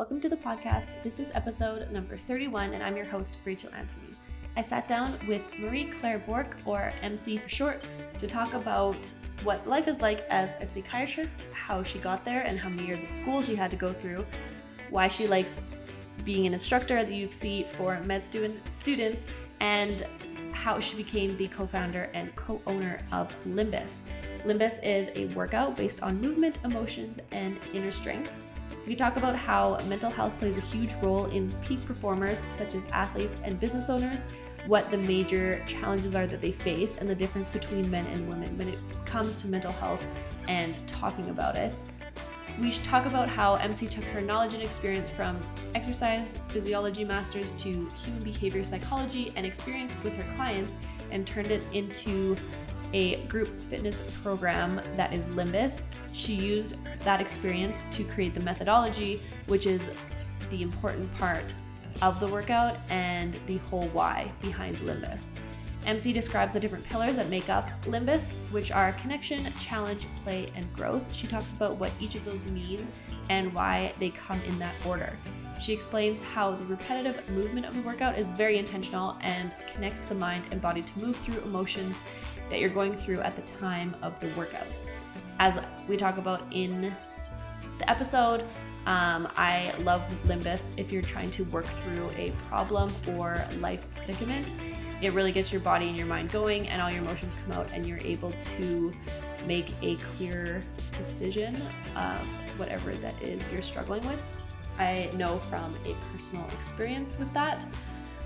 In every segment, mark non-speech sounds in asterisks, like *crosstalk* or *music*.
Welcome to the podcast. This is episode number 31, and I'm your host, Rachel Anthony. I sat down with Marie Claire Bourque, or MC for short, to talk about what life is like as a psychiatrist, how she got there, and how many years of school she had to go through, why she likes being an instructor at the U of C for med student students, and how she became the co founder and co owner of Limbus. Limbus is a workout based on movement, emotions, and inner strength. We talk about how mental health plays a huge role in peak performers, such as athletes and business owners, what the major challenges are that they face, and the difference between men and women when it comes to mental health and talking about it. We talk about how MC took her knowledge and experience from exercise physiology masters to human behavior psychology and experience with her clients and turned it into a group fitness program that is Limbus. She used that experience to create the methodology, which is the important part of the workout and the whole why behind Limbus. MC describes the different pillars that make up Limbus, which are connection, challenge, play, and growth. She talks about what each of those mean and why they come in that order. She explains how the repetitive movement of the workout is very intentional and connects the mind and body to move through emotions that you're going through at the time of the workout. As we talk about in the episode, um, I love Limbus if you're trying to work through a problem or life predicament it really gets your body and your mind going and all your emotions come out and you're able to make a clear decision of whatever that is you're struggling with i know from a personal experience with that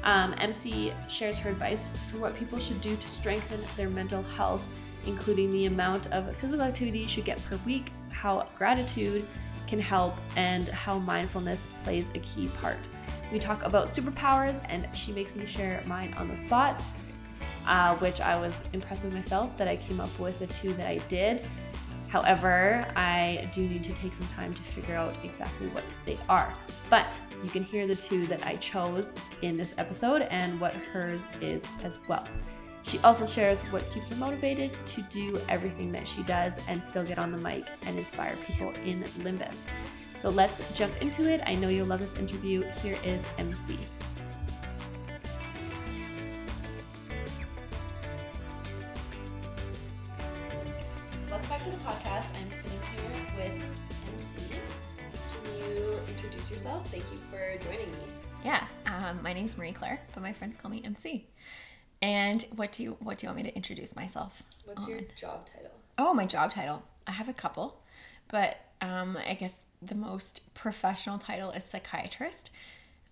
um, mc shares her advice for what people should do to strengthen their mental health including the amount of physical activity you should get per week how gratitude can help and how mindfulness plays a key part we talk about superpowers, and she makes me share mine on the spot, uh, which I was impressed with myself that I came up with the two that I did. However, I do need to take some time to figure out exactly what they are. But you can hear the two that I chose in this episode and what hers is as well. She also shares what keeps her motivated to do everything that she does and still get on the mic and inspire people in Limbus. So let's jump into it. I know you'll love this interview. Here is MC. Yourself? Thank you for joining me. Yeah, um, my name's Marie Claire, but my friends call me MC. And what do you what do you want me to introduce myself? What's on? your job title? Oh, my job title. I have a couple, but um, I guess the most professional title is psychiatrist.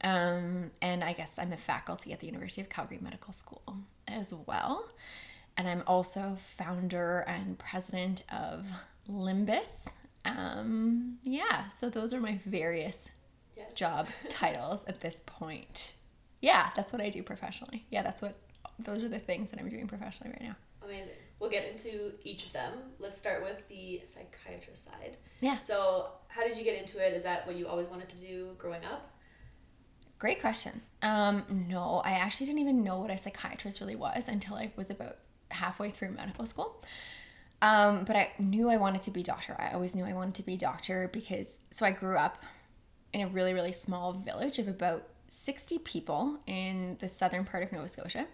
Um, and I guess I'm a faculty at the University of Calgary Medical School as well. And I'm also founder and president of Limbus. Um, yeah, so those are my various yes. job *laughs* titles at this point. Yeah, that's what I do professionally. Yeah, that's what, those are the things that I'm doing professionally right now. Amazing. We'll get into each of them. Let's start with the psychiatrist side. Yeah. So, how did you get into it? Is that what you always wanted to do growing up? Great question. Um, no, I actually didn't even know what a psychiatrist really was until I was about halfway through medical school. Um, but I knew I wanted to be doctor. I always knew I wanted to be doctor because so I grew up in a really really small village of about 60 people in the southern part of Nova Scotia.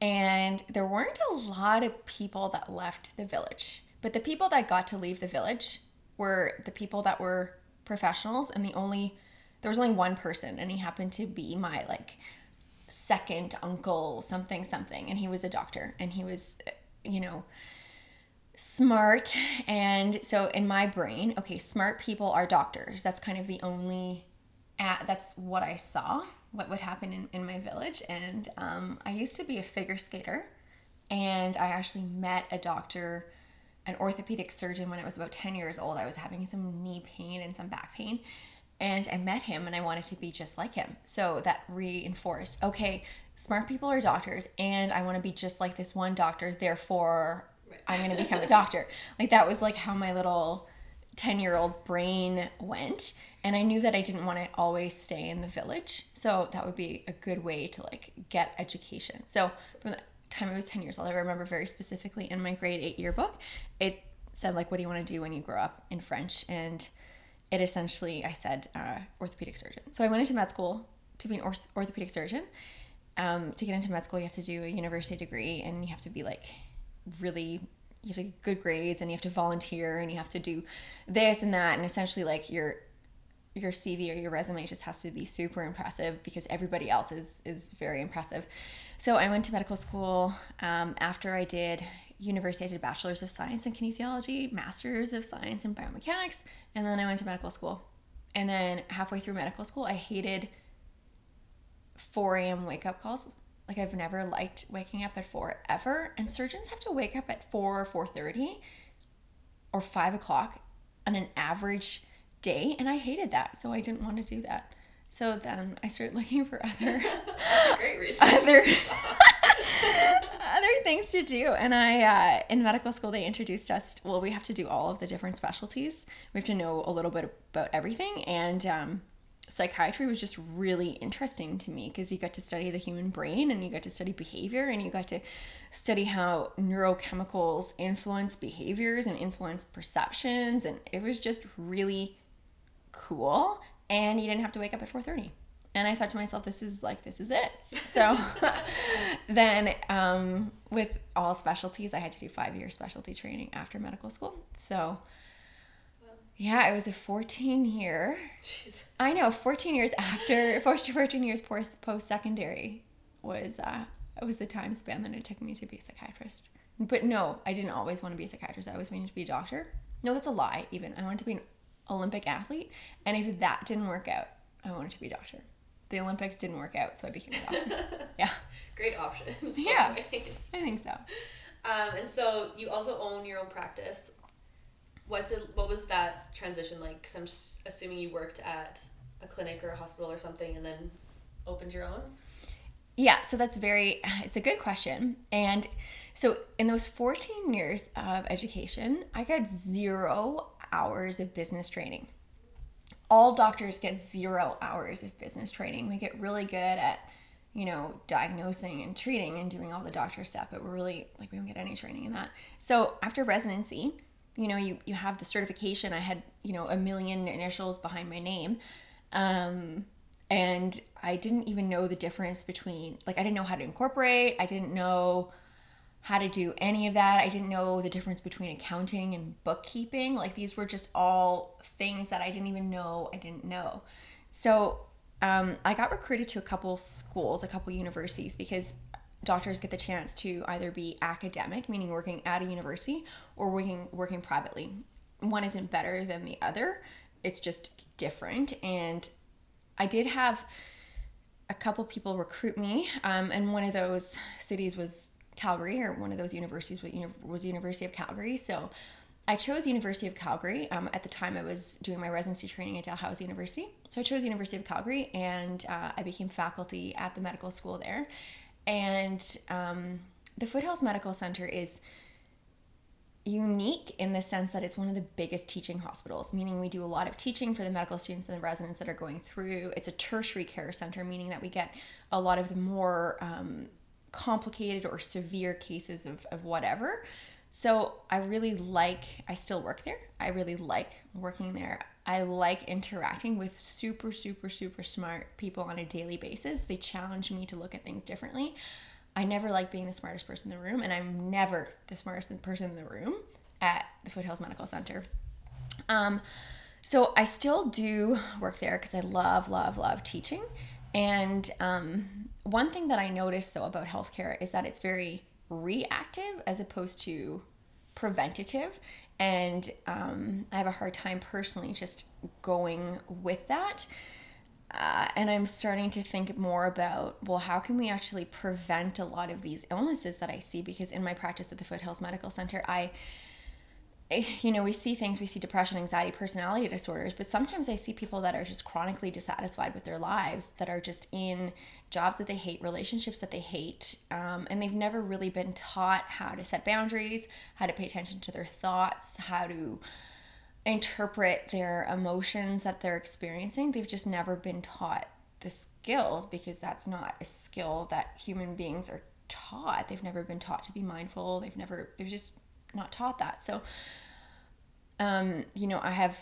And there weren't a lot of people that left the village. But the people that got to leave the village were the people that were professionals and the only there was only one person and he happened to be my like second uncle something something and he was a doctor and he was you know smart and so in my brain okay smart people are doctors that's kind of the only at that's what i saw what would happen in, in my village and um, i used to be a figure skater and i actually met a doctor an orthopedic surgeon when I was about 10 years old. I was having some knee pain and some back pain. And I met him and I wanted to be just like him. So that reinforced okay, smart people are doctors, and I want to be just like this one doctor. Therefore. I'm going to become a doctor. *laughs* Like that was like how my little 10 year old brain went. And I knew that I didn't want to always stay in the village. So that would be a good way to like get education. So from the time I was 10 years old, I remember very specifically in my grade eight yearbook, it said like, what do you want to do when you grow up in French? And it essentially, I said, uh, orthopedic surgeon. So I went into med school to be an orth- orthopedic surgeon. Um, to get into med school, you have to do a university degree and you have to be like really, you have to get good grades and you have to volunteer and you have to do this and that. And essentially, like, your your CV or your resume just has to be super impressive because everybody else is is very impressive. So I went to medical school. Um, after I did university, I did bachelor's of science in kinesiology, master's of science in biomechanics, and then I went to medical school. And then halfway through medical school, I hated 4 a.m. wake up calls. Like I've never liked waking up at 4 ever. And surgeons have to wake up at 4 or 4.30 or 5 o'clock on an average day. And I hated that. So I didn't want to do that. So then I started *laughs* looking for other *laughs* great *laughs* reason. other other things to do. And I uh, in medical school they introduced us. Well, we have to do all of the different specialties. We have to know a little bit about everything. And um, psychiatry was just really interesting to me because you got to study the human brain and you got to study behavior and you got to study how neurochemicals influence behaviors and influence perceptions and it was just really cool and you didn't have to wake up at 4.30 and i thought to myself this is like this is it. So *laughs* then um, with all specialties i had to do five year specialty training after medical school. So yeah, it was a 14 year. Jeez. I know, 14 years after, *laughs* 14 years post secondary was uh, it was the time span that it took me to be a psychiatrist. But no, I didn't always want to be a psychiatrist. I always wanted to be a doctor. No, that's a lie. Even I wanted to be an Olympic athlete, and if that didn't work out, I wanted to be a doctor. The Olympics didn't work out, so I became a doctor. *laughs* yeah, Great options. Yeah. *laughs* I think so. Um, and so you also own your own practice. What's it? What was that transition like? Because I'm assuming you worked at a clinic or a hospital or something, and then opened your own. Yeah, so that's very, *sighs* it's a good question. And so in those 14 years of education, I got zero hours of business training. All doctors get zero hours of business training. We get really good at, you know, diagnosing and treating and doing all the doctor stuff, but we're really, like, we don't get any training in that. So after residency, you know, you, you have the certification. I had, you know, a million initials behind my name. Um, and I didn't even know the difference between like I didn't know how to incorporate, I didn't know how to do any of that. I didn't know the difference between accounting and bookkeeping. Like these were just all things that I didn't even know I didn't know. So um, I got recruited to a couple schools, a couple universities because doctors get the chance to either be academic, meaning working at a university, or working working privately. One isn't better than the other. It's just different. And I did have a couple people recruit me, um, and one of those cities was Calgary, or one of those universities was, University of Calgary. So I chose University of Calgary. Um, at the time, I was doing my residency training at Dalhousie University. So I chose University of Calgary, and uh, I became faculty at the medical school there. And um, the Foothills Medical Center is unique in the sense that it's one of the biggest teaching hospitals, meaning we do a lot of teaching for the medical students and the residents that are going through. It's a tertiary care center, meaning that we get a lot of the more um, complicated or severe cases of, of whatever. So I really like, I still work there. I really like working there. I like interacting with super, super, super smart people on a daily basis. They challenge me to look at things differently. I never like being the smartest person in the room, and I'm never the smartest person in the room at the Foothills Medical Center. Um, so I still do work there because I love, love, love teaching. And um, one thing that I noticed though about healthcare is that it's very reactive as opposed to preventative. And um, I have a hard time personally just going with that. Uh, and I'm starting to think more about well, how can we actually prevent a lot of these illnesses that I see? Because in my practice at the Foothills Medical Center, I, *laughs* you know, we see things, we see depression, anxiety, personality disorders, but sometimes I see people that are just chronically dissatisfied with their lives, that are just in jobs that they hate, relationships that they hate, um, and they've never really been taught how to set boundaries, how to pay attention to their thoughts, how to interpret their emotions that they're experiencing. They've just never been taught the skills because that's not a skill that human beings are taught. They've never been taught to be mindful. They've never, they've just not taught that. So, um, you know, I have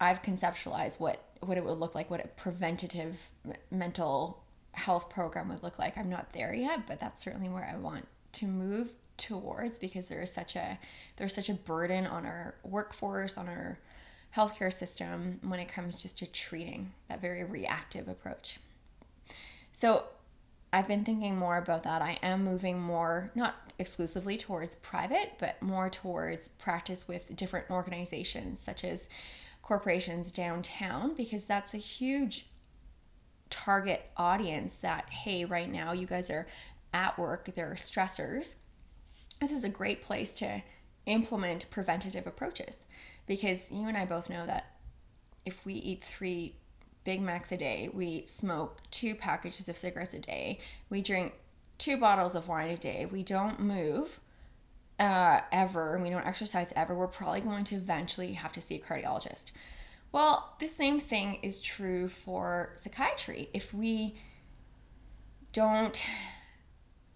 I've conceptualized what what it would look like, what a preventative mental health program would look like. I'm not there yet, but that's certainly where I want to move towards because there is such a there's such a burden on our workforce, on our healthcare system when it comes just to treating that very reactive approach. So I've been thinking more about that. I am moving more, not exclusively towards private, but more towards practice with different organizations such as corporations downtown, because that's a huge target audience that, hey, right now you guys are at work, there are stressors. This is a great place to implement preventative approaches because you and I both know that if we eat three Big Macs a day, we smoke two packages of cigarettes a day, we drink two bottles of wine a day, we don't move uh, ever, we don't exercise ever, we're probably going to eventually have to see a cardiologist. Well, the same thing is true for psychiatry. If we don't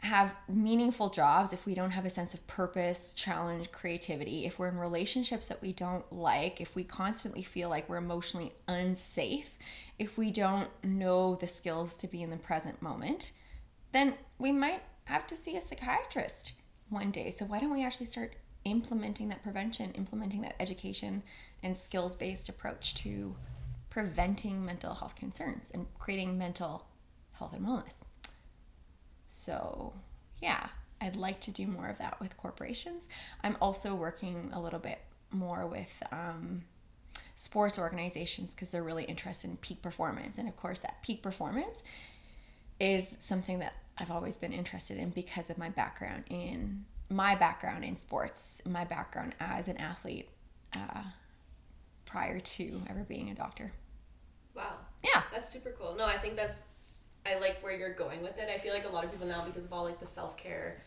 have meaningful jobs, if we don't have a sense of purpose, challenge, creativity, if we're in relationships that we don't like, if we constantly feel like we're emotionally unsafe, if we don't know the skills to be in the present moment, then we might have to see a psychiatrist one day. So, why don't we actually start implementing that prevention, implementing that education and skills based approach to preventing mental health concerns and creating mental health and wellness? So, yeah, I'd like to do more of that with corporations. I'm also working a little bit more with um, sports organizations because they're really interested in peak performance. And of course, that peak performance is something that I've always been interested in because of my background in my background in sports, my background as an athlete uh, prior to ever being a doctor. Wow. Yeah. That's super cool. No, I think that's I like where you're going with it. I feel like a lot of people now, because of all like the self care,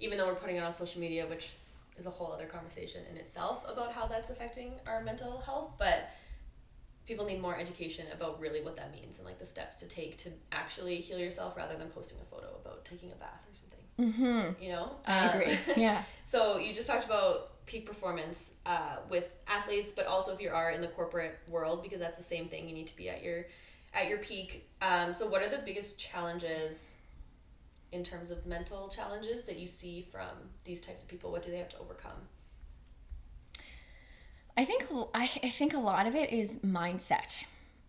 even though we're putting it on social media, which is a whole other conversation in itself about how that's affecting our mental health, but people need more education about really what that means and like the steps to take to actually heal yourself rather than posting a photo about taking a bath or something. Mm-hmm. You know, I um, agree. *laughs* Yeah. so you just talked about peak performance uh, with athletes, but also if you are in the corporate world, because that's the same thing. You need to be at your at your peak. Um, so, what are the biggest challenges in terms of mental challenges that you see from these types of people? What do they have to overcome? I think I, I think a lot of it is mindset,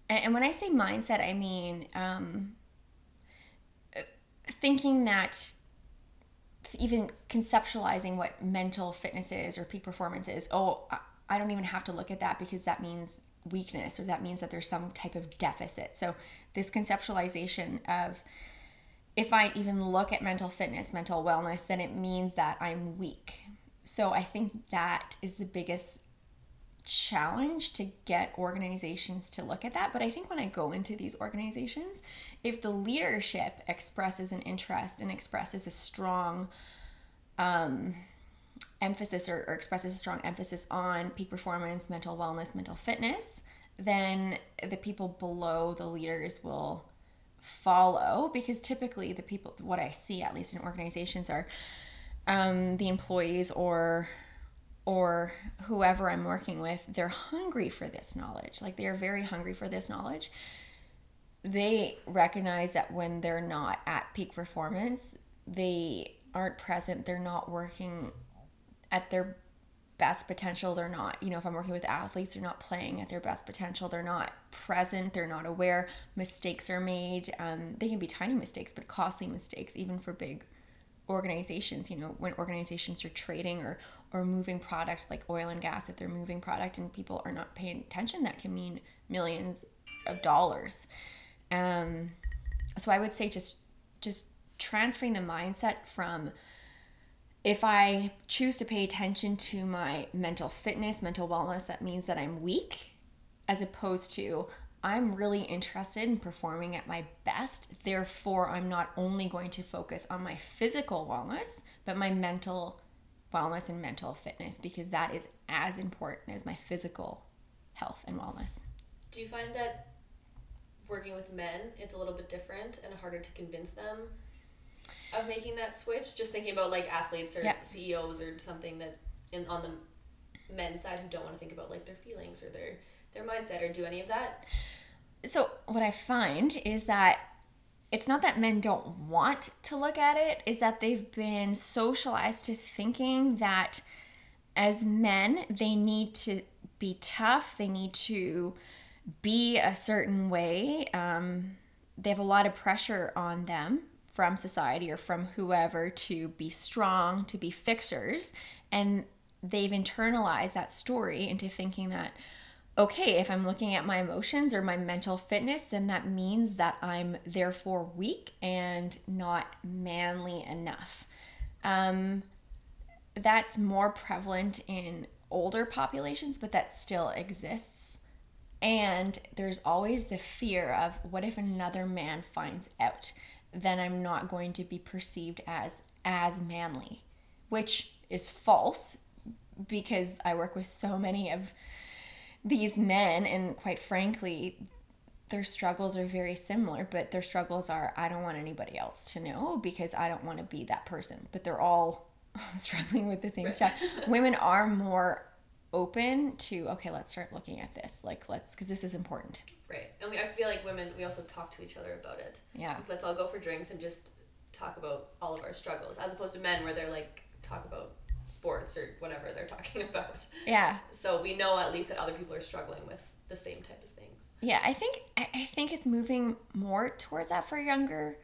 and when I say mindset, I mean um, thinking that even conceptualizing what mental fitness is or peak performance is. Oh, I don't even have to look at that because that means weakness or that means that there's some type of deficit. So, this conceptualization of if I even look at mental fitness, mental wellness, then it means that I'm weak. So, I think that is the biggest challenge to get organizations to look at that. But I think when I go into these organizations, if the leadership expresses an interest and expresses a strong, um, emphasis or, or expresses a strong emphasis on peak performance, mental wellness, mental fitness, then the people below the leaders will follow because typically the people what i see at least in organizations are um, the employees or or whoever i'm working with they're hungry for this knowledge. Like they are very hungry for this knowledge. They recognize that when they're not at peak performance they aren't present they're not working at their best potential they're not you know if i'm working with athletes they're not playing at their best potential they're not present they're not aware mistakes are made um, they can be tiny mistakes but costly mistakes even for big organizations you know when organizations are trading or or moving product like oil and gas if they're moving product and people are not paying attention that can mean millions of dollars. Um, so i would say just just transferring the mindset from if I choose to pay attention to my mental fitness, mental wellness, that means that I'm weak, as opposed to I'm really interested in performing at my best. Therefore, I'm not only going to focus on my physical wellness, but my mental wellness and mental fitness because that is as important as my physical health and wellness. Do you find that working with men, it's a little bit different and harder to convince them of making that switch. Just thinking about like athletes or CEOs or something that in on the men's side who don't want to think about like their feelings or their their mindset or do any of that? So, what I find is that it's not that men don't want to look at it, is that they've been socialized to thinking that as men, they need to be tough, they need to be a certain way. Um, they have a lot of pressure on them from society or from whoever to be strong, to be fixers. And they've internalized that story into thinking that, okay, if I'm looking at my emotions or my mental fitness, then that means that I'm therefore weak and not manly enough. Um, that's more prevalent in older populations, but that still exists. And there's always the fear of what if another man finds out? Then I'm not going to be perceived as as manly, which is false because I work with so many of these men and quite frankly their struggles are very similar, but their struggles are I don't want anybody else to know because I don't want to be that person. But they're all *laughs* struggling with the same stuff. Women are more open to okay let's start looking at this. Like let's because this is important. Right. And we, i feel like women we also talk to each other about it. Yeah. Like, let's all go for drinks and just talk about all of our struggles as opposed to men where they're like talk about sports or whatever they're *laughs* talking about. Yeah. So we know at least that other people are struggling with the same type of things. Yeah i think i think it's moving more towards that for younger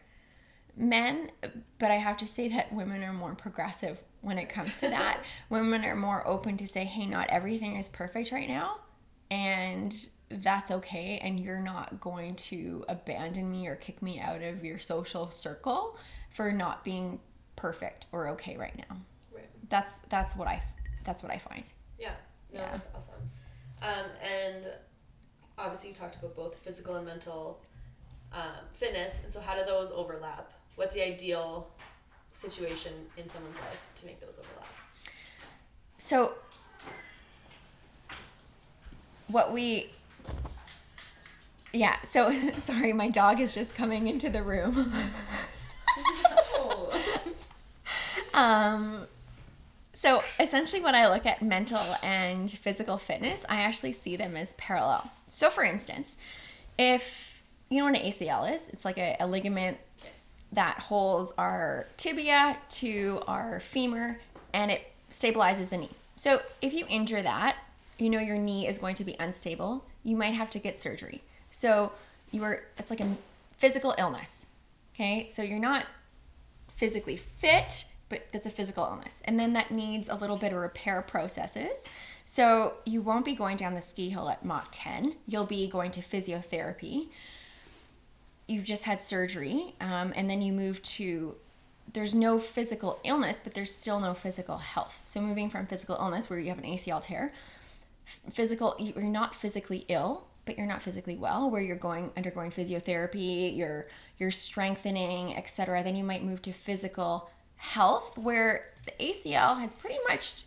men but i have to say that women are more progressive when it comes to that. *laughs* Women are more open to say, hey, not everything is perfect right now. And that's okay. And you're not going to abandon me or kick me out of your social circle for not being perfect or okay right now. Right. That's that's what I that's what I find. Yeah. No, yeah. that's awesome. Um, and obviously you talked about both physical and mental um, fitness. And so how do those overlap? What's the ideal situation in someone's life to make those overlap? So, what we yeah, so *laughs* sorry, my dog is just coming into the room. *laughs* um so essentially when I look at mental and physical fitness, I actually see them as parallel. So for instance, if you know what an ACL is, it's like a, a ligament that holds our tibia to our femur and it stabilizes the knee. So if you injure that, you know your knee is going to be unstable. You might have to get surgery. So you are it's like a physical illness. Okay? So you're not physically fit, but that's a physical illness. And then that needs a little bit of repair processes. So you won't be going down the ski hill at Mach 10. You'll be going to physiotherapy you've just had surgery um, and then you move to there's no physical illness but there's still no physical health. So moving from physical illness where you have an acl tear physical you're not physically ill but you're not physically well where you're going undergoing physiotherapy you're you're strengthening etc then you might move to physical health where the acl has pretty much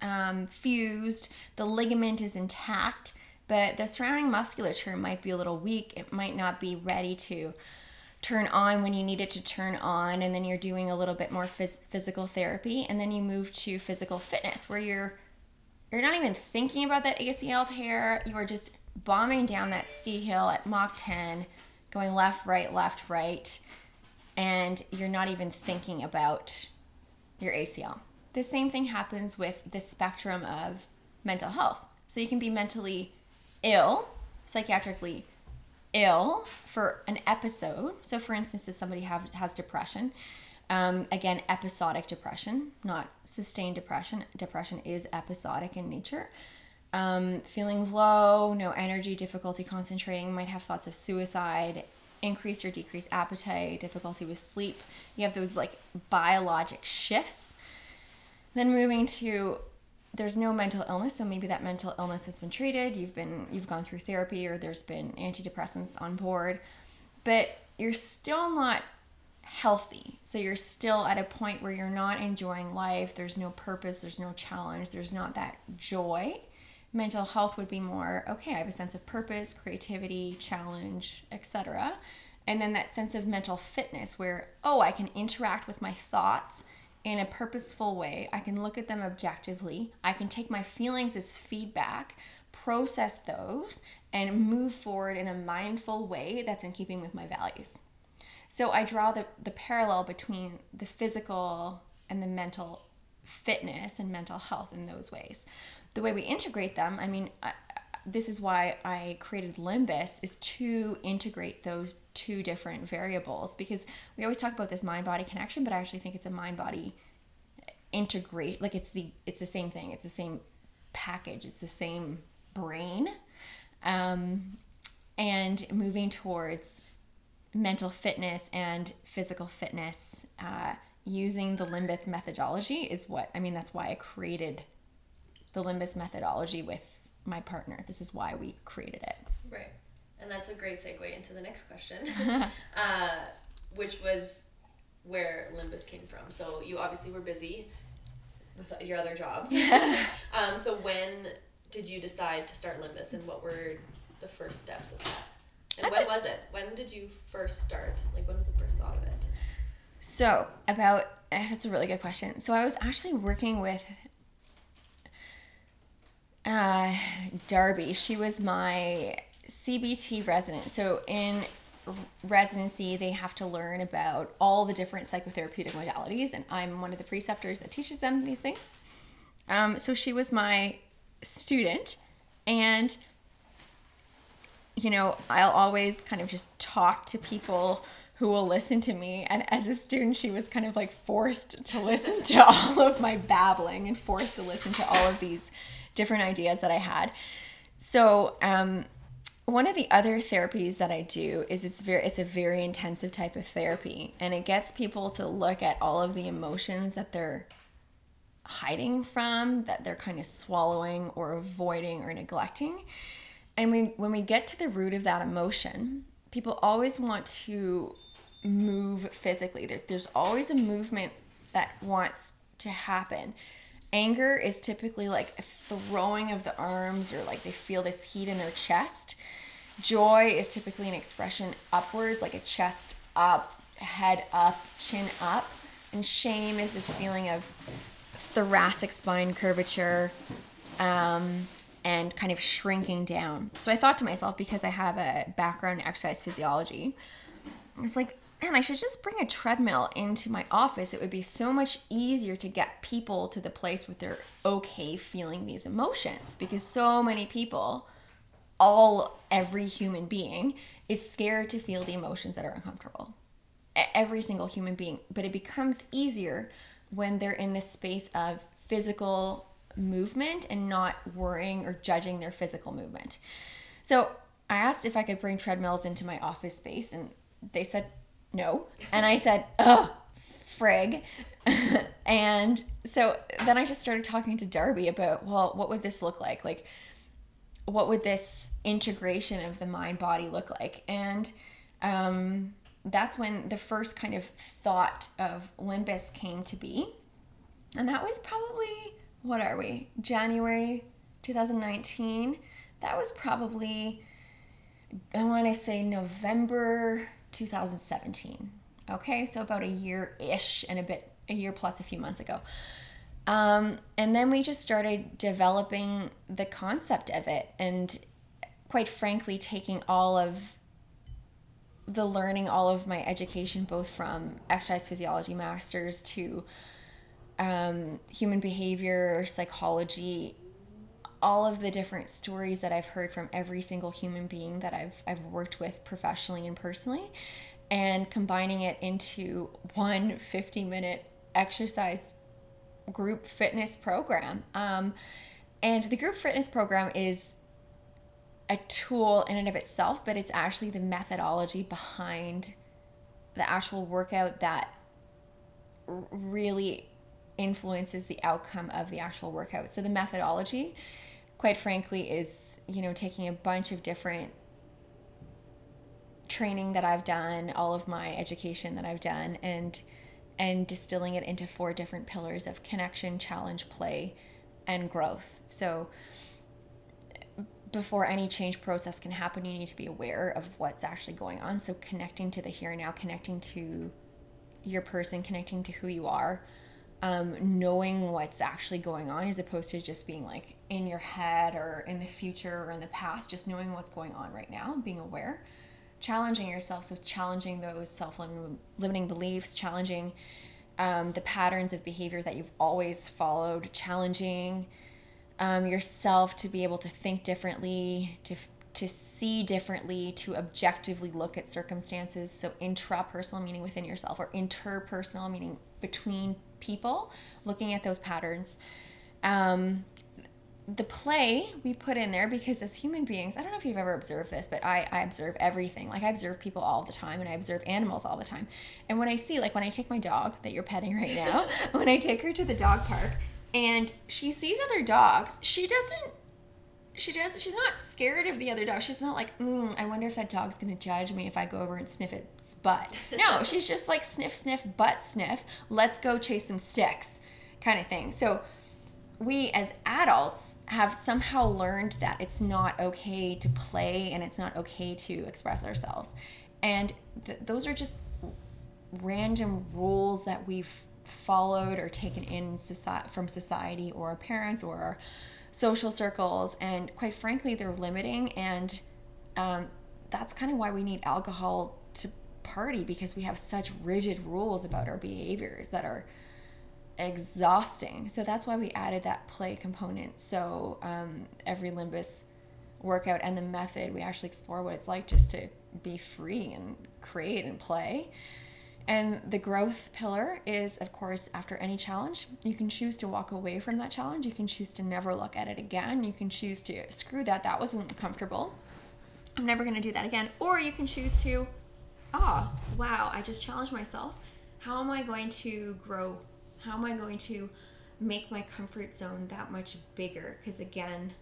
um, fused the ligament is intact but the surrounding musculature might be a little weak. It might not be ready to turn on when you need it to turn on and then you're doing a little bit more phys- physical therapy and then you move to physical fitness where you're you're not even thinking about that ACL tear. You are just bombing down that ski hill at Mach 10 going left right left right and you're not even thinking about your ACL the same thing happens with the spectrum of mental health. So you can be mentally ill, psychiatrically ill for an episode. So, for instance, if somebody have, has depression, um, again, episodic depression, not sustained depression. Depression is episodic in nature. Um, feeling low, no energy, difficulty concentrating, might have thoughts of suicide, increase or decrease appetite, difficulty with sleep. You have those like biologic shifts. Then moving to there's no mental illness so maybe that mental illness has been treated. You've been you've gone through therapy or there's been antidepressants on board but you're still not healthy. So you're still at a point where you're not enjoying life. There's no purpose. There's no challenge. There's not that joy. Mental health would be more okay i have a sense of purpose creativity challenge etc and then that sense of mental fitness where oh i can interact with my thoughts in a purposeful way. I can look at them objectively. I can take my feelings as feedback, process those and move forward in a mindful way that's in keeping with my values. So I draw the, the parallel between the physical and the mental fitness and mental health in those ways. The way we integrate them, I mean, this is why I created Limbus is to integrate those two different variables because we always talk about this mind body connection, but I actually think it's a mind body integrate like it's the it's the same thing. It's the same package. It's the same brain. Um, and moving towards mental fitness and physical fitness uh, using the Limbus methodology is what I mean. That's why I created the Limbus methodology with my partner. This is why we created it. Right. And that's a great segue into the next question, *laughs* *laughs* uh, which was where Limbus came from. So you obviously were busy with your other jobs. *laughs* um, so when did you decide to start Limbus and what were the first steps of that? And that's when a- was it? When did you first start? Like when was the first thought of it? So, about eh, that's a really good question. So, I was actually working with uh, Darby. She was my CBT resident. So, in residency, they have to learn about all the different psychotherapeutic modalities, and I'm one of the preceptors that teaches them these things. Um, so, she was my student, and you know, I'll always kind of just talk to people who will listen to me. And as a student, she was kind of like forced to listen to *laughs* all of my babbling and forced to listen to all of these different ideas that I had. So, um, one of the other therapies that I do is it's very it's a very intensive type of therapy and it gets people to look at all of the emotions that they're hiding from that they're kind of swallowing or avoiding or neglecting. And we when we get to the root of that emotion, people always want to move physically. There, there's always a movement that wants to happen. Anger is typically like a throwing of the arms or like they feel this heat in their chest. Joy is typically an expression upwards, like a chest up, head up, chin up. And shame is this feeling of thoracic spine curvature um, and kind of shrinking down. So I thought to myself, because I have a background in exercise physiology, I was like, man, I should just bring a treadmill into my office. It would be so much easier to get people to the place where they're okay feeling these emotions because so many people, all every human being, is scared to feel the emotions that are uncomfortable. Every single human being. But it becomes easier when they're in this space of physical movement and not worrying or judging their physical movement. So I asked if I could bring treadmills into my office space, and they said no. And I said, ugh, frig. *laughs* and so then I just started talking to Darby about, well, what would this look like? Like, what would this integration of the mind body look like? And um, that's when the first kind of thought of Limbus came to be. And that was probably, what are we, January 2019? That was probably, I want to say November 2017. Okay, so about a year ish and a bit, a year plus a few months ago. Um, and then we just started developing the concept of it and quite frankly taking all of the learning all of my education both from exercise physiology masters to um, human behavior psychology all of the different stories that I've heard from every single human being that I've I've worked with professionally and personally and combining it into one 50 minute exercise group fitness program. Um, and the group fitness program is a tool in and of itself, but it's actually the methodology behind the actual workout that really influences the outcome of the actual workout. So the methodology quite frankly, is, you know, taking a bunch of different training that I've done, all of my education that I've done, and and distilling it into four different pillars of connection, challenge, play, and growth. So before any change process can happen, you need to be aware of what's actually going on. So connecting to the here and now, connecting to your person, connecting to who you are, um, knowing what's actually going on as opposed to just being like in your head or in the future or in the past, just knowing what's going on right now, being aware, challenging yourself. So, challenging those self limiting beliefs, challenging um, the patterns of behavior that you've always followed, challenging um, yourself to be able to think differently, to to see differently, to objectively look at circumstances. So intrapersonal meaning within yourself, or interpersonal meaning between people, looking at those patterns. Um, the play we put in there because as human beings, I don't know if you've ever observed this, but I, I observe everything. Like I observe people all the time and I observe animals all the time. And when I see, like when I take my dog that you're petting right now, *laughs* when I take her to the dog park and she sees other dogs, she doesn't she does she's not scared of the other dog. She's not like mm, i wonder if that dog's gonna judge me if i go over and sniff its butt. *laughs* No she's just like sniff sniff butt sniff. Let's go chase some sticks kind of thing. So we as adults have somehow learned that it's not okay to play and it's not okay to express ourselves. And th- those are just random rules that we've followed or taken in society, from society or our parents or our social circles. And quite frankly, they're limiting. And um, that's kind of why we need alcohol to party because we have such rigid rules about our behaviors that are exhausting. So that's why we added that play component. So um, every Limbus workout and the method, we actually explore what it's like just to be free and create and play. And the growth pillar is, of course, after any challenge, you can choose to walk away from that challenge. You can choose to never look at it again. You can choose to screw that, that wasn't comfortable. I'm never going to do that again. Or you can choose to, oh, wow, I just challenged myself. How am I going to grow how am I going to make my comfort zone that much bigger? Because again,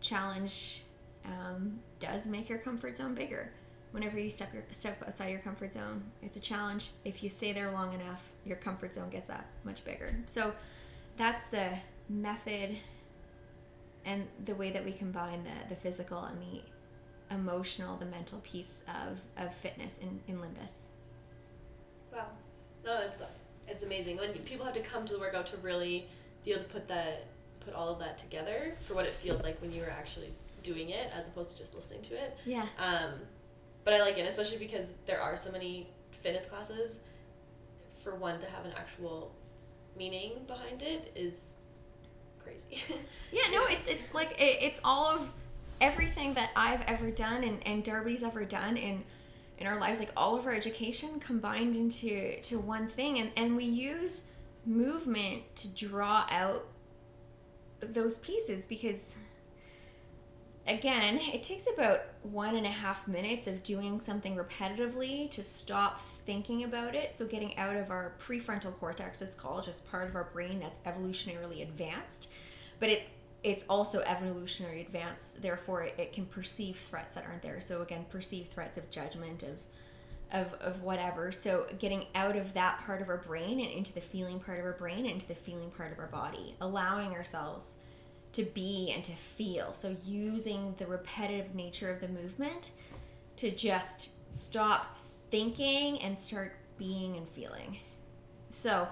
challenge um, does make your comfort zone bigger. Whenever you step your, step outside your comfort zone, it's a challenge. If you stay there long enough, your comfort zone gets that much bigger. So that's the method and the way that we combine the, the physical and the emotional, the mental piece of, of fitness in, in Limbus. Wow. No, it's it's amazing. When people have to come to the workout to really be able to put that put all of that together for what it feels like when you are actually doing it as opposed to just listening to it. Yeah. Um, but I like it, especially because there are so many fitness classes. For one to have an actual meaning behind it is crazy. *laughs* yeah, no, it's it's like it, it's all of everything that I've ever done and and Darby's ever done and in our lives like all of our education combined into to one thing and and we use movement to draw out those pieces because again it takes about one and a half minutes of doing something repetitively to stop thinking about it. So getting out of our prefrontal cortex is called just part of our brain that's evolutionarily advanced but it's it's also evolutionary advanced. therefore it, it, can perceive threats that aren't there. So again perceive threats of judgment of of of whatever. So getting out of that part of our brain and into the feeling part of our brain into the feeling part of our body allowing ourselves to be and to feel. So using the repetitive nature of the movement to just stop thinking and start being and feeling. So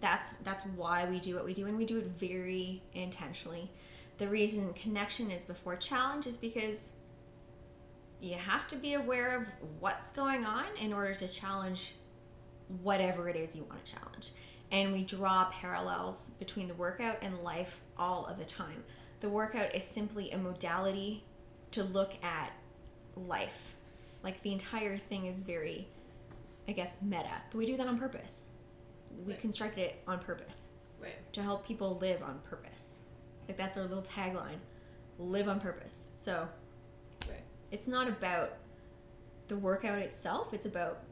that's that's why we do what we do and we do it very intentionally. The reason connection is before challenge is because you have to be aware of what's going on in order to challenge whatever it is you want to challenge and we draw parallels between the workout and life all of the time the workout is simply a modality to look at life like the entire thing is very i guess meta but we do that on purpose we right. constructed it on purpose. Right. To help people live on purpose. Like that's our little tagline. Live on purpose. So right. it's not about the workout itself, it's about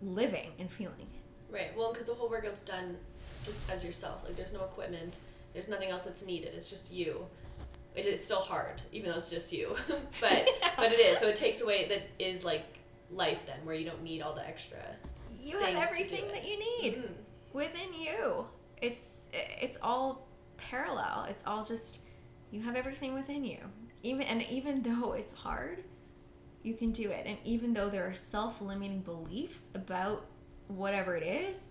living and feeling. Right. Well, because the whole workout's done just as yourself. Like there's no equipment, there's nothing else that's needed. It's just you. It is still hard, even though it's just you. *laughs* but *laughs* but it is. So it takes away that is like life then, where you don't need all the extra you have everything that you need mm-hmm. within you. It's it's all parallel. It's all just you have everything within you. Even and even *laughs* though it's hard, you can do it. And even though there are self-limiting beliefs about whatever it is,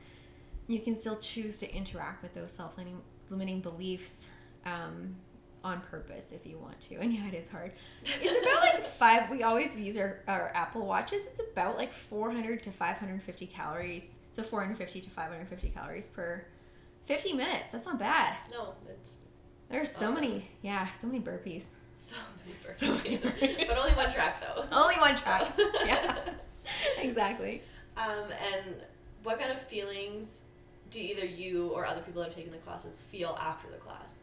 you can still choose to interact with those self-limiting beliefs um, on purpose if you want to. And *laughs* yeah, it is hard. It's about like *laughs* five. We always use our, our Apple watches. It's about like 400 to 550 calories. So 450 to 550 calories per 50 minutes. That's not bad. No, it's There's so awesome. many. Yeah, so many burpees. so many *laughs* So many burpees. burpees. but only one track though. Only one track. So- yeah. Exactly. Um, and what kind of feelings do either you or other people that are taking the classes feel after the class?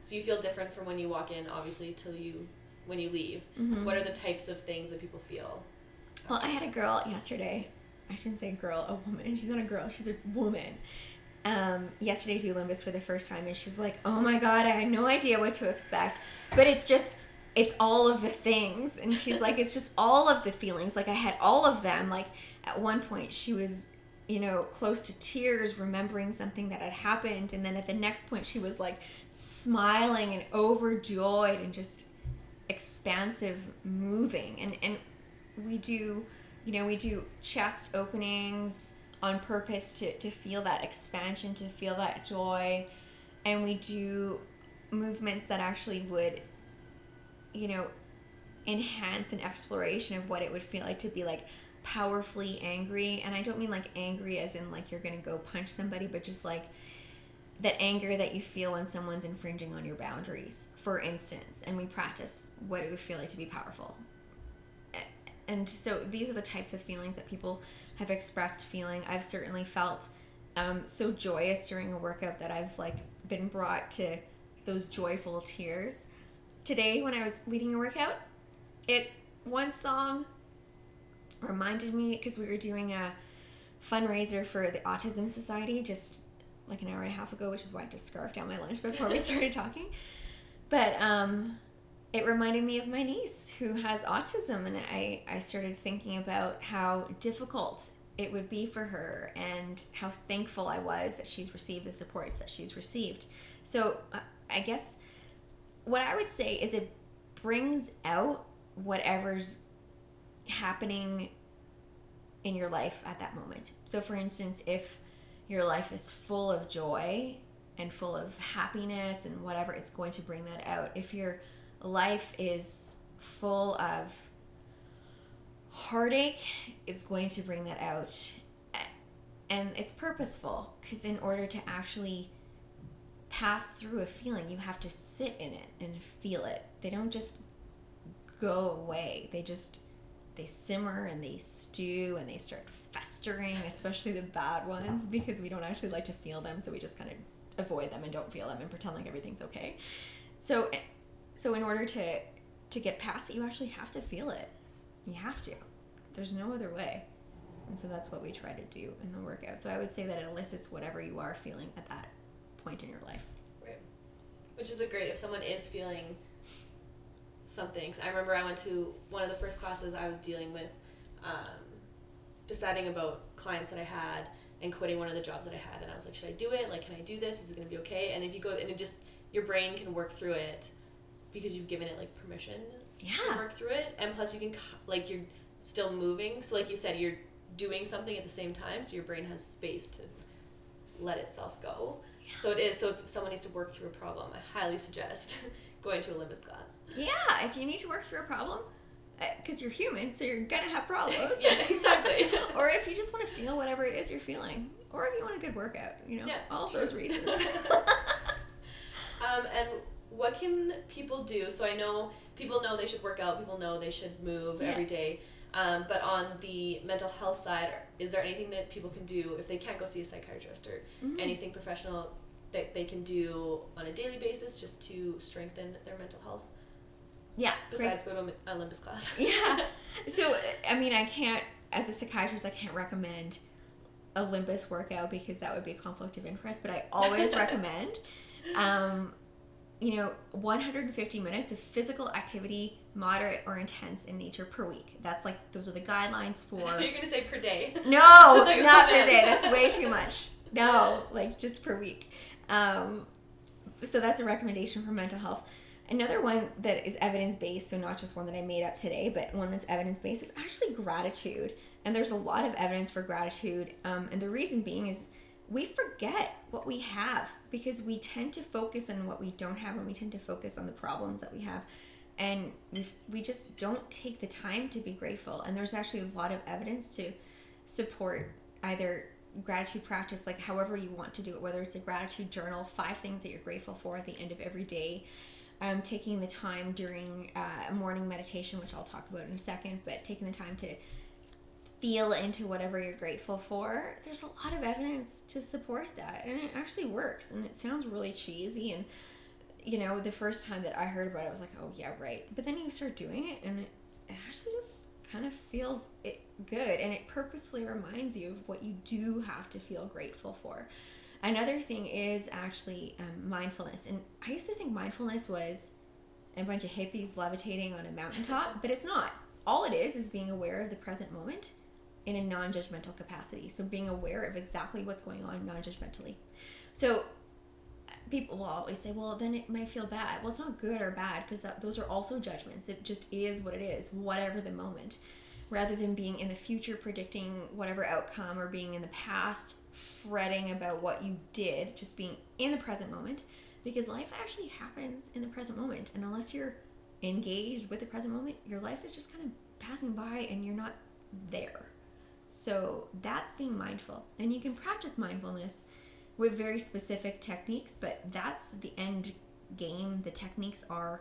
So you feel different from when you walk in, obviously, till you when you leave. Mhm. What are the types of things that people feel? Well, I had a girl yesterday. I shouldn't say a girl, a woman. She's not a girl. She's a woman. Um, yesterday do Limbus for the first time, and she's like, "Oh my god, I had no idea what to expect." But it's just, it's all of the things, and she's like, *laughs* "It's just all of the feelings." Like I had all of them. Like at one point, she was, you know, close to tears, remembering something that had happened, and then at the next point, she was like smiling and overjoyed and just expansive moving. And and we do you know we do chest openings on purpose to, to feel that expansion to feel that joy. And we do movements that actually would you know enhance an exploration of what it would feel like to be like powerfully angry and i don't mean like angry as in like you're gonna go punch somebody but just like that anger that you feel when someone's infringing on your boundaries, for instance, and we practice what it would feel like to be powerful. And so these are the types of feelings that people have expressed feeling. I've certainly felt um, so joyous during a workout that I've like been brought to those joyful tears. Today, when I was leading a workout, it one song reminded me because we were doing a fundraiser for the Autism Society just like an hour and a half ago, which is why I just scarfed down my lunch before we *laughs* started talking. But um, it reminded me of my niece who has autism, and I, I started thinking about how difficult it would be for her and how thankful I was that she's received the supports that she's received. So uh, I guess what I would say is it brings out whatever's happening in your life at that moment. So, for instance, if your life is full of joy and full of happiness and whatever, it's going to bring that out. If your life is full of heartache, it's going to bring that out. And it's purposeful because, in order to actually pass through a feeling, you have to sit in it and feel it. They don't just go away, they just they simmer and they stew and they start festering, especially the bad ones, because we don't actually like to feel them, so we just kind of avoid them and don't feel them and pretend like everything's okay. So, eh, so in order to to get past it, you actually have to feel it. You have to. There's no other way. And so that's what we try to do in the workout. So I would say that it elicits whatever you are feeling at that point in your life. Right. Which is a great if someone is feeling something. 'Cause I remember I went to one of the first classes I was dealing with, um, deciding about clients that I had and quitting one of the jobs that I had, and I was like, should I do it? Like, can I do this? Is it gonna be okay? And if you go and it just your brain can work through it because you've given it like permission to work through it, and plus you can like you're still moving. So like you said, you're doing something at the same time, so your brain has space to let itself go. So it is. So if someone needs to work through a problem, I highly suggest *laughs* going to a Limbus class. Yeah, if you need to work through a problem, because you're human, so you're gonna have problems. *laughs* Yeah, exactly. *laughs* or if you just want to feel whatever it is you're feeling, or if you want a good workout, you know, Yeah, all those reasons. *laughs* Um, and what can people do? So I know people know they should work out. People know they should move Yeah. every day. Um, but on the mental health side, is there anything that people can do if they can't go see a psychiatrist or Mhm. anything professional that they can do on a daily basis just to strengthen their mental health? yeah, great. Besides go to a Limbus class. yeah. *laughs* So I mean, I can't, as a psychiatrist, I can't recommend a Limbus workout because that would be a conflict of interest. But I always *laughs* recommend, um, you know, 150 minutes of physical activity, moderate or intense in nature per week. That's like those are the guidelines *laughs* for. You're gonna say per day. No, like, not per day. That's way too much. No, like just per week. Um, so that's a recommendation for mental health. Another one that is evidence based, so not just one that I made up today, but one that's evidence based, is actually gratitude. And there's a lot of evidence for gratitude. Um, and the reason being is we forget what we have because we tend to focus on what we don't have and we tend to focus on the problems that we have and we, we just don't take the time to be grateful and there's actually a lot of evidence to support either gratitude practice like however you want to do it whether it's a gratitude journal five things that you're grateful for at the end of every day. Um, taking the time during uh, morning meditation which i'll talk about in a second but taking the time to feel into whatever you're grateful for there's a lot of evidence to support that and it actually works and it sounds really cheesy and you know the first time that i heard about it i was like oh yeah right. But then you start doing it and it, it actually just kind of feels it good and it purposefully reminds you of what you do have to feel grateful for. Another thing is actually um, mindfulness and i used to think mindfulness was a bunch of hippies levitating on a mountaintop *laughs* but it's not. All it is is being aware of the present moment in a non-judgmental capacity. So being aware of exactly what's going on non-judgmentally. So people will always say well then it might feel bad. Well it's not good or bad because those are also judgments. It just is what it is whatever the moment rather than being in the future predicting whatever outcome or being in the past fretting about what you did, just being in the present moment because life actually happens in the present moment. And unless you're engaged with the present moment, your life is just kind of passing by and you're not there. So that's being mindful. And you can practice mindfulness with very specific techniques, but that's the end game. The techniques are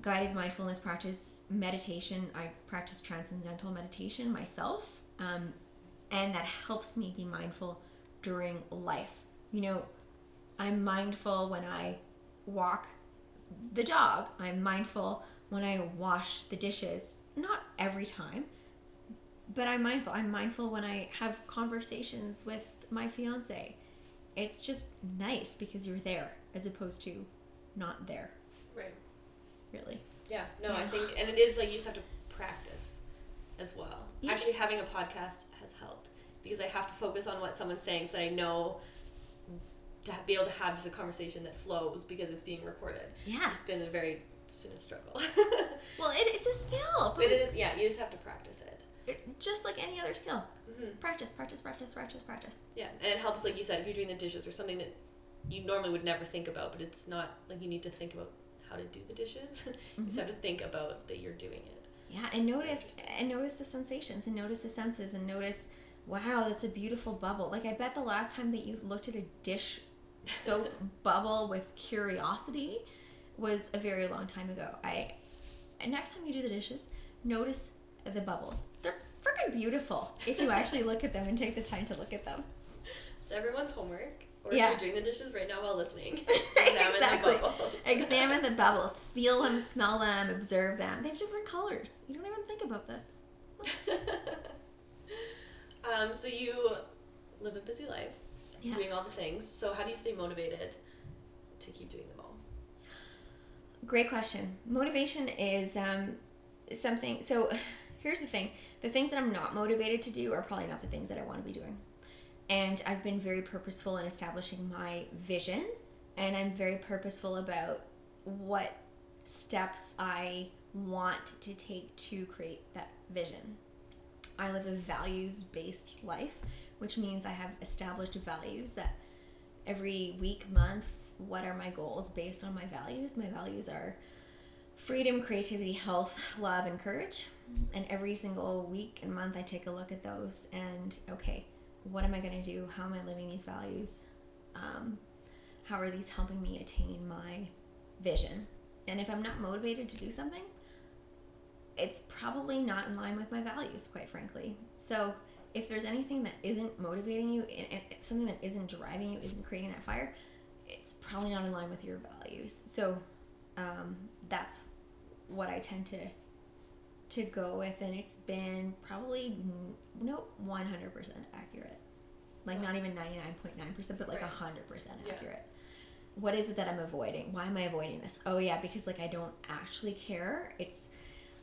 guided mindfulness practice, meditation. I practice transcendental meditation myself, um, and that helps me be mindful during life. You know, I'm mindful when I walk the dog, I'm mindful when I wash the dishes. Not every time, but I'm mindful. I'm mindful when I have conversations with my fiance. It's just nice because you're there as opposed to not there. Right really. Yeah, no, yeah. I think, and it is like you just have to practice as well. Yeah. Actually, having a podcast has helped because I have to focus on what someone's saying so that I know to be able to have just a conversation that flows because it's being recorded. Yeah. It's been a very, it's been a struggle. *laughs* well, it is a skill. But, it is, yeah, you just have to practice it. it just like any other skill. Mm-hmm. Practice, practice, practice, practice, practice. Yeah, and it helps, like you said, if you're doing the dishes or something that you normally would never think about, but it's not like you need to think about how to do the dishes. *laughs* you just have mm-hmm. to think about that you're doing it. Yeah, and notice and notice the sensations and notice the senses and notice, wow, that's a beautiful bubble. Like I bet the last time that you looked at a dish soap *laughs* bubble with curiosity was a very long time ago. I and next time you do the dishes, notice the bubbles. They're freaking beautiful if you *laughs* actually look at them and take the time to look at them. It's everyone's homework. Or yeah. if you're doing the dishes right now while listening, *laughs* *laughs* examine exactly. the bubbles. examine the *laughs* bubbles. Feel them, smell them, observe them. They have different colors. You don't even think about this. um, so you live a busy life, yeah. doing all the things. So how do you stay motivated to keep doing them all? Great question. Motivation is um, something. So *sighs* here's the thing: the things that I'm not motivated to do are probably not the things that I want to be doing and I've been very purposeful in establishing my vision and I'm very purposeful about what steps I want to take to create that vision. I live a values based life, which means I have established values that every week, month, what are my goals based on my values? My values are freedom, creativity, health, love, and courage. And every single week and month, I take a look at those and, okay, what am I going to do? How am I living these values? Um, how are these helping me attain my vision? And if I'm not motivated to do something, it's probably not in line with my values, quite frankly. So if there's anything that isn't motivating you and something that isn't driving you, isn't creating that fire, it's probably not in line with your values. So um, that's what I tend to to go with, and it's been probably no 100% accurate. Like not even 99.9%, but like right. 100% accurate. Yeah. What is it that I'm avoiding? Why am I avoiding this? Oh yeah, because like I don't actually care. It's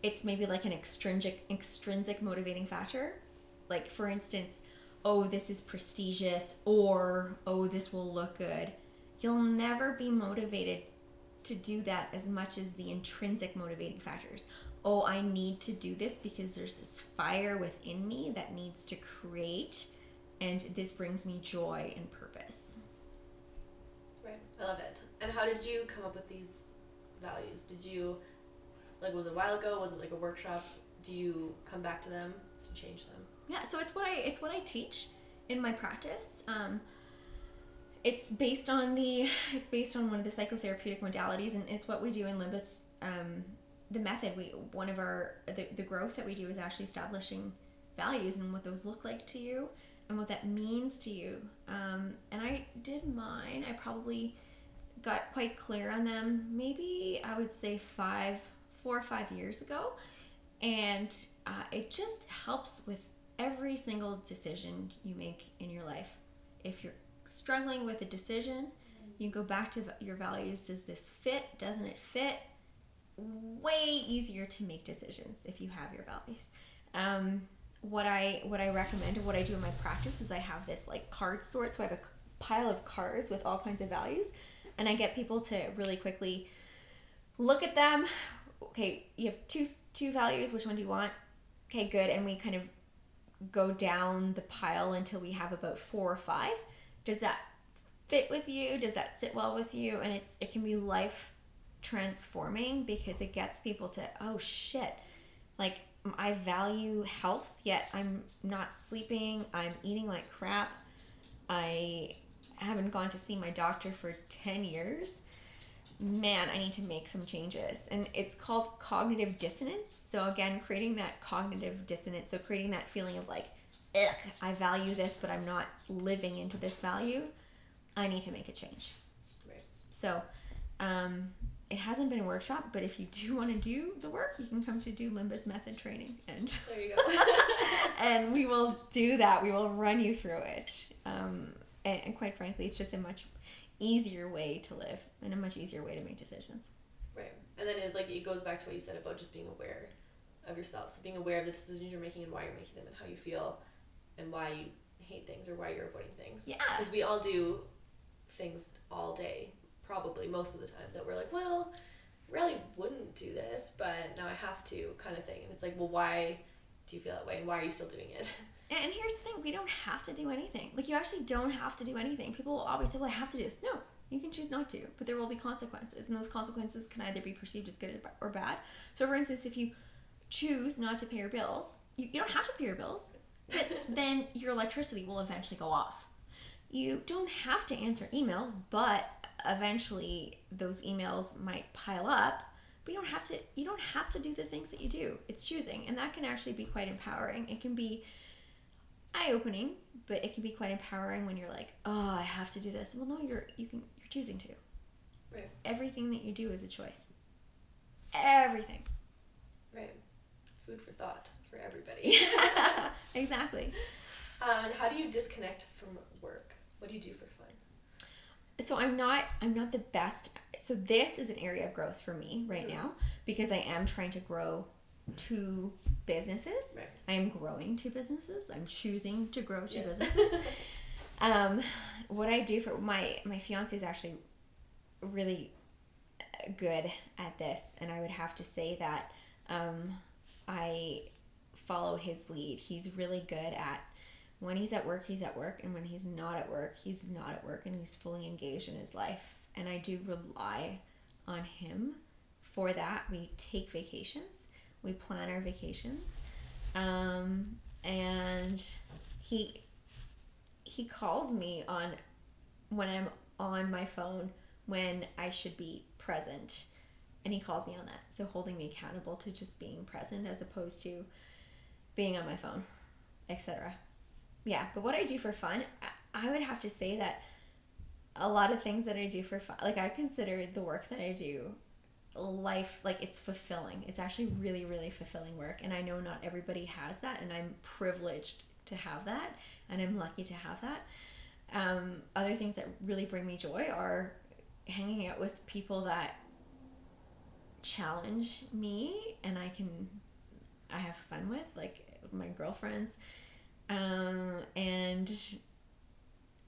it's maybe like an extrinsic extrinsic motivating factor. Like for instance, oh this is prestigious or oh this will look good. You'll never be motivated to do that as much as the intrinsic motivating factors oh, I need to do this because there's this fire within me that needs to create and this brings me joy and purpose. Right. I love it. And how did you come up with these values? Did you like was it a while ago? Was it like a workshop? Do you come back to them to change them? Yeah, so it's what I it's what I teach in my practice. Um, it's based on the it's based on one of the psychotherapeutic modalities, and it's what we do in Limbus. Um, the method we one of our the, the growth that we do is actually establishing values and what those look like to you and what that means to you. Um, and I did mine. I probably got quite clear on them. Maybe I would say five, four or five years ago, and uh, it just helps with every single decision you make in your life. If you're struggling with a decision, you go back to your values. Does this fit? Doesn't it fit? Way easier to make decisions if you have your values. Um, what I what I recommend and what I do in my practice is I have this like card sort. So I have a pile of cards with all kinds of values, and I get people to really quickly look at them. Okay, you have two two values. Which one do you want? Okay, good. And we kind of go down the pile until we have about four or five. Does that fit with you? Does that sit well with you? And it's it can be life transforming because it gets people to oh shit, like I value health, yet I'm not sleeping. I'm eating like crap. I haven't gone to see my doctor for 10 years. Man, I need to make some changes. And it's called cognitive dissonance. So, again, creating that cognitive dissonance. So, creating that feeling of like, ugh, I value this, but I'm not living into this value. I need to make a change. Right. So, um, it hasn't been a workshop, but if you do *laughs* want to do the work, you can come to do Limbus method training, and there you go. *laughs* and we will do that. We will run you through it. Um, and, and, quite frankly, it's just a much easier way to live and a much easier way to make decisions. Right, and then it's like it goes back to what you said about just being aware of yourself. So being aware of the decisions you're making and why you're making them and how you feel, and why you hate things or why you're avoiding things. Yeah, because we all do things all day probably most of the time that we're like, well, really wouldn't do this, but now I have to kind of thing. And it's like, well, why do you feel that way and why are you still doing it? *laughs* And here's the thing, we don't have to do anything. Like you actually don't have to do anything. People will always say, "Well, I have to do this." No, you can choose not to, but there will be consequences, and those consequences can either be perceived as good or bad. So, for instance, if you choose not to pay your bills, you, you don't have to pay your bills, but *laughs* then your electricity will eventually go off. You don't have to answer emails, but eventually those emails might pile up but you don't have to you don't have to do the things that you do. It's choosing and that can actually be quite empowering. It can be eye-opening but it can be quite empowering when you're like oh i have to do this. Well no you're you can you're choosing to. Right. Everything that you do is a choice. Everything. Right. Food for thought for everybody. *laughs* *laughs* Exactly. Um, and how do you disconnect from work? What do you do for so i'm not i'm not the best so this is an area of growth for me right mm-hmm. now because i am trying to grow two businesses right. i am growing two businesses i'm choosing to grow two yes. businesses *laughs* um, what i do for my my fiance is actually really good at this and i would have to say that um, i follow his lead he's really good at when he's at work, he's at work, and when he's not at work, he's not at work and he's fully engaged in his life. And I do rely on him for that. We take vacations, we plan our vacations, um, and he he calls me on when I'm on my phone when I should be present, and he calls me on that. So holding me accountable to just being present as opposed to being on my phone, etc yeah, but what I do for fun, I would have to say that a lot of things that I do for fun, like I consider the work that I do life like it's fulfilling. It's actually really really fulfilling work and I know not everybody has that and I'm privileged to have that and I'm lucky to have that. Um, other things that really bring me joy are hanging out with people that challenge me and I can I have fun with like my girlfriends um, and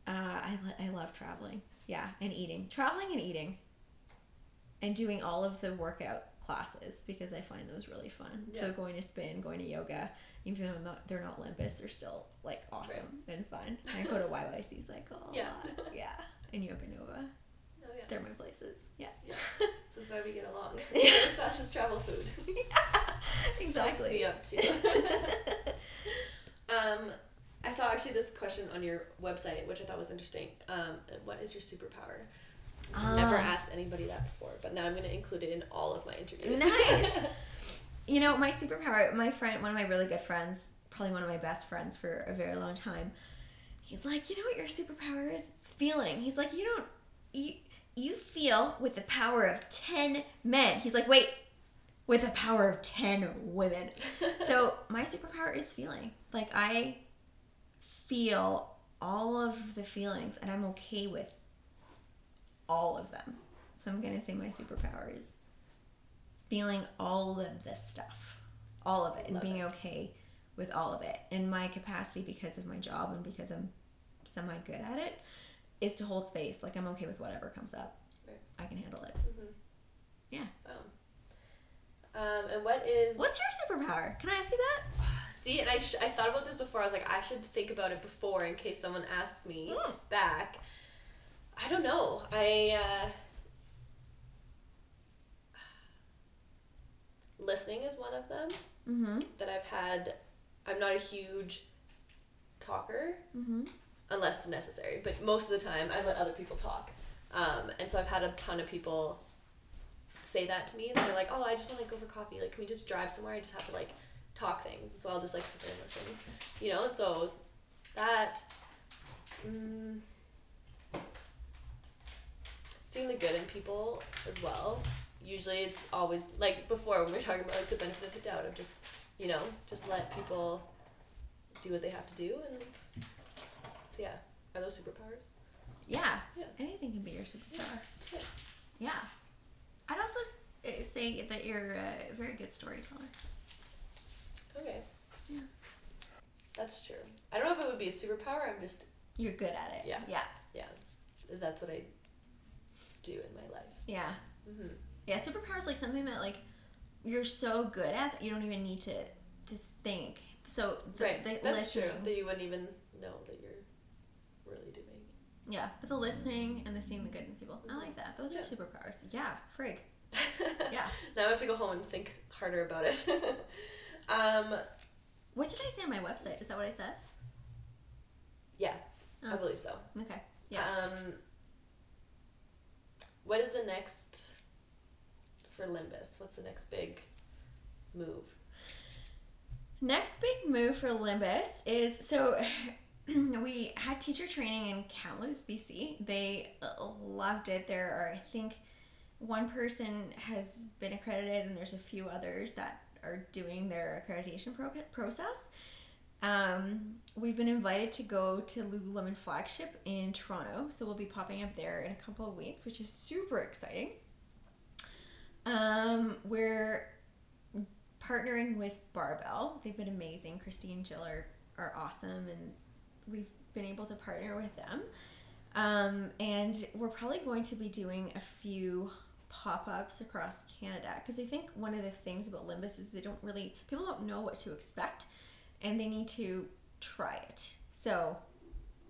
uh, I, I love traveling. Yeah, and eating. Traveling and eating. And doing all of the workout classes because I find those really fun. Yeah. So going to spin, going to yoga, even though not, they're not Limbus, they're still like awesome and fun. And I go to YYC cycle. Yeah. lot. yeah, and Yoga Nova. Oh, yeah. They're my places. Yeah, Yeah. This is why we get along. As fast as travel food. Sucks exactly. me up too. *laughs* *laughs* um, I saw actually this question on your website, which I thought was interesting. Um, what is your superpower? Never Ah. asked anybody that before, but now I'm going to include it in all of my interviews. Nice. *laughs* You know, my superpower, my friend, one of my really good friends, probably one of my best friends for a very long time, he's like, you know what your superpower is? It's feeling. He's like, you don't, you, you feel with the power of 10 men. He's like, wait, with the power of 10 women. *laughs* so my superpower is feeling. Like, I feel all of the feelings and I'm okay with all of them. So I'm going to say my superpower is feeling all of this stuff, all of it, and Love being okay with all of it. And my capacity, because of my job and because I'm semi good at it, is to hold space. Like I'm okay with whatever comes up. Right. I can handle it. Mhm. Yeah. Um, and what is What's your superpower? Can I ask you that? *sighs* See, and I, sh- I thought about this before. I was like, I should think about it before in case someone asks me Mm. back. I don't know. I uh, *sighs* listening is one of them Mm-hmm. that I've had. I'm not a huge talker Mm-hmm. unless necessary, but most of the time I let other people talk. Um, and so I've had a ton of people say that to me. And they're like, "Oh, I just want to go for coffee. Like, can we just drive somewhere? I just have to like talk things." And so I'll just like sit there and listen, you know. And so that, mm, seeing the good in people as well. Usually, it's always like before when we are talking about like the benefit of the doubt of just, you know, just let people do what they have to do, and so yeah, are those superpowers? Yeah. Yeah. Anything can be your superpower. Yeah. Yeah. I'd also uh, say that you're a very good storyteller. Okay. Yeah. That's true. I don't know if it would be a superpower. I'm just You're good at it. Yeah. Yeah. yeah. That's what I do in my life. Yeah. Mm-hmm. Yeah, superpower is like something that like you're so good at that you don't even need to to think. So the, right. the That's listening, true. That you wouldn't even know that you're. Yeah, but the listening and the seeing the good in people, I like that. Those Yeah. are superpowers. Yeah, frig. *laughs* Yeah. now I have to go home and think harder about it. *laughs* um. What did I say on my website? Is that what I said? Yeah. I Oh. believe so. Okay. Yeah. Um. What is the next for Limbus? What's the next big move? Next big move for Limbus is so *laughs* *clears throat* we had teacher training in Kamloops, BC. They uh, loved it. There are, I think, one person has been accredited, and there's a few others that are doing their accreditation pro- process. Um, we've been invited to go to Lululemon flagship in Toronto, so we'll be popping up there in a couple of weeks, which is super exciting. Um, we're partnering with Barbell. They've been amazing. Christy and Jill are, are awesome, and we've been able to partner with them. Um, and we're probably going to be doing a few pop ups across Canada because I think one of the things about Limbus is they don't really, people don't know what to expect and they need to try it. So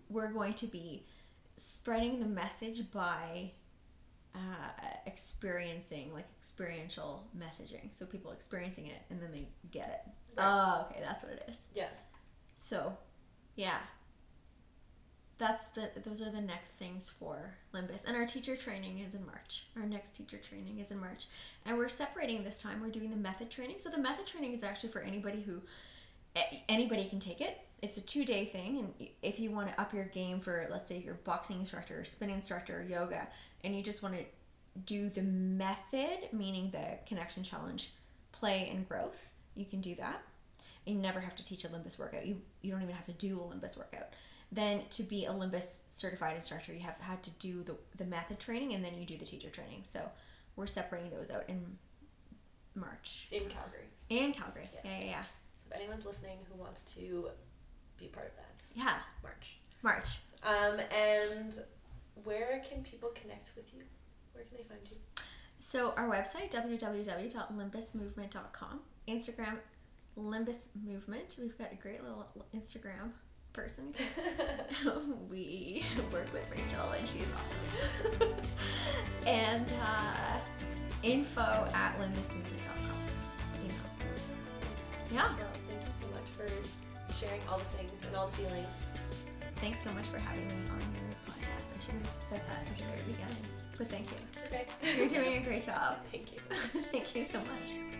we're going to be spreading the message by uh, experiencing like experiential messaging so people experiencing it and then they get it Right. oh okay that's what it is Yeah. so yeah that's the those are the next things for limbus. And our teacher training is in march. Our next teacher training is in march. And we're separating this time. We're doing the method training. So the method training is actually for anybody who anybody can take it. It's a two day thing. And if you want to up your game for let's say your boxing instructor or spin instructor or yoga and you just want to do the method meaning the connection challenge play and growth you can do that. You never have to teach a limbus workout. You you don't even have to do a limbus workout then to be a limbus certified instructor you have had to do the, the method training and then you do the teacher training so we're separating those out in march In Calgary. In calgary Yes. yeah yeah yeah So if anyone's listening who wants to be part of that, yeah March. march Um, and where can people connect with you? Where can they find you? So our website www.limbusmovement.com, Instagram Limbus Movement. We've got a great little Instagram person because *laughs* *laughs* we work with Rachel and she's awesome. *laughs* and uh, info at limbusmovement.com. Yeah. Well, thank you so much for sharing all the things and all the feelings. Thanks so much for having me on your podcast. I should have said that at the very beginning. But thank you. Okay. You're doing a great job. Thank you. Thank you so much.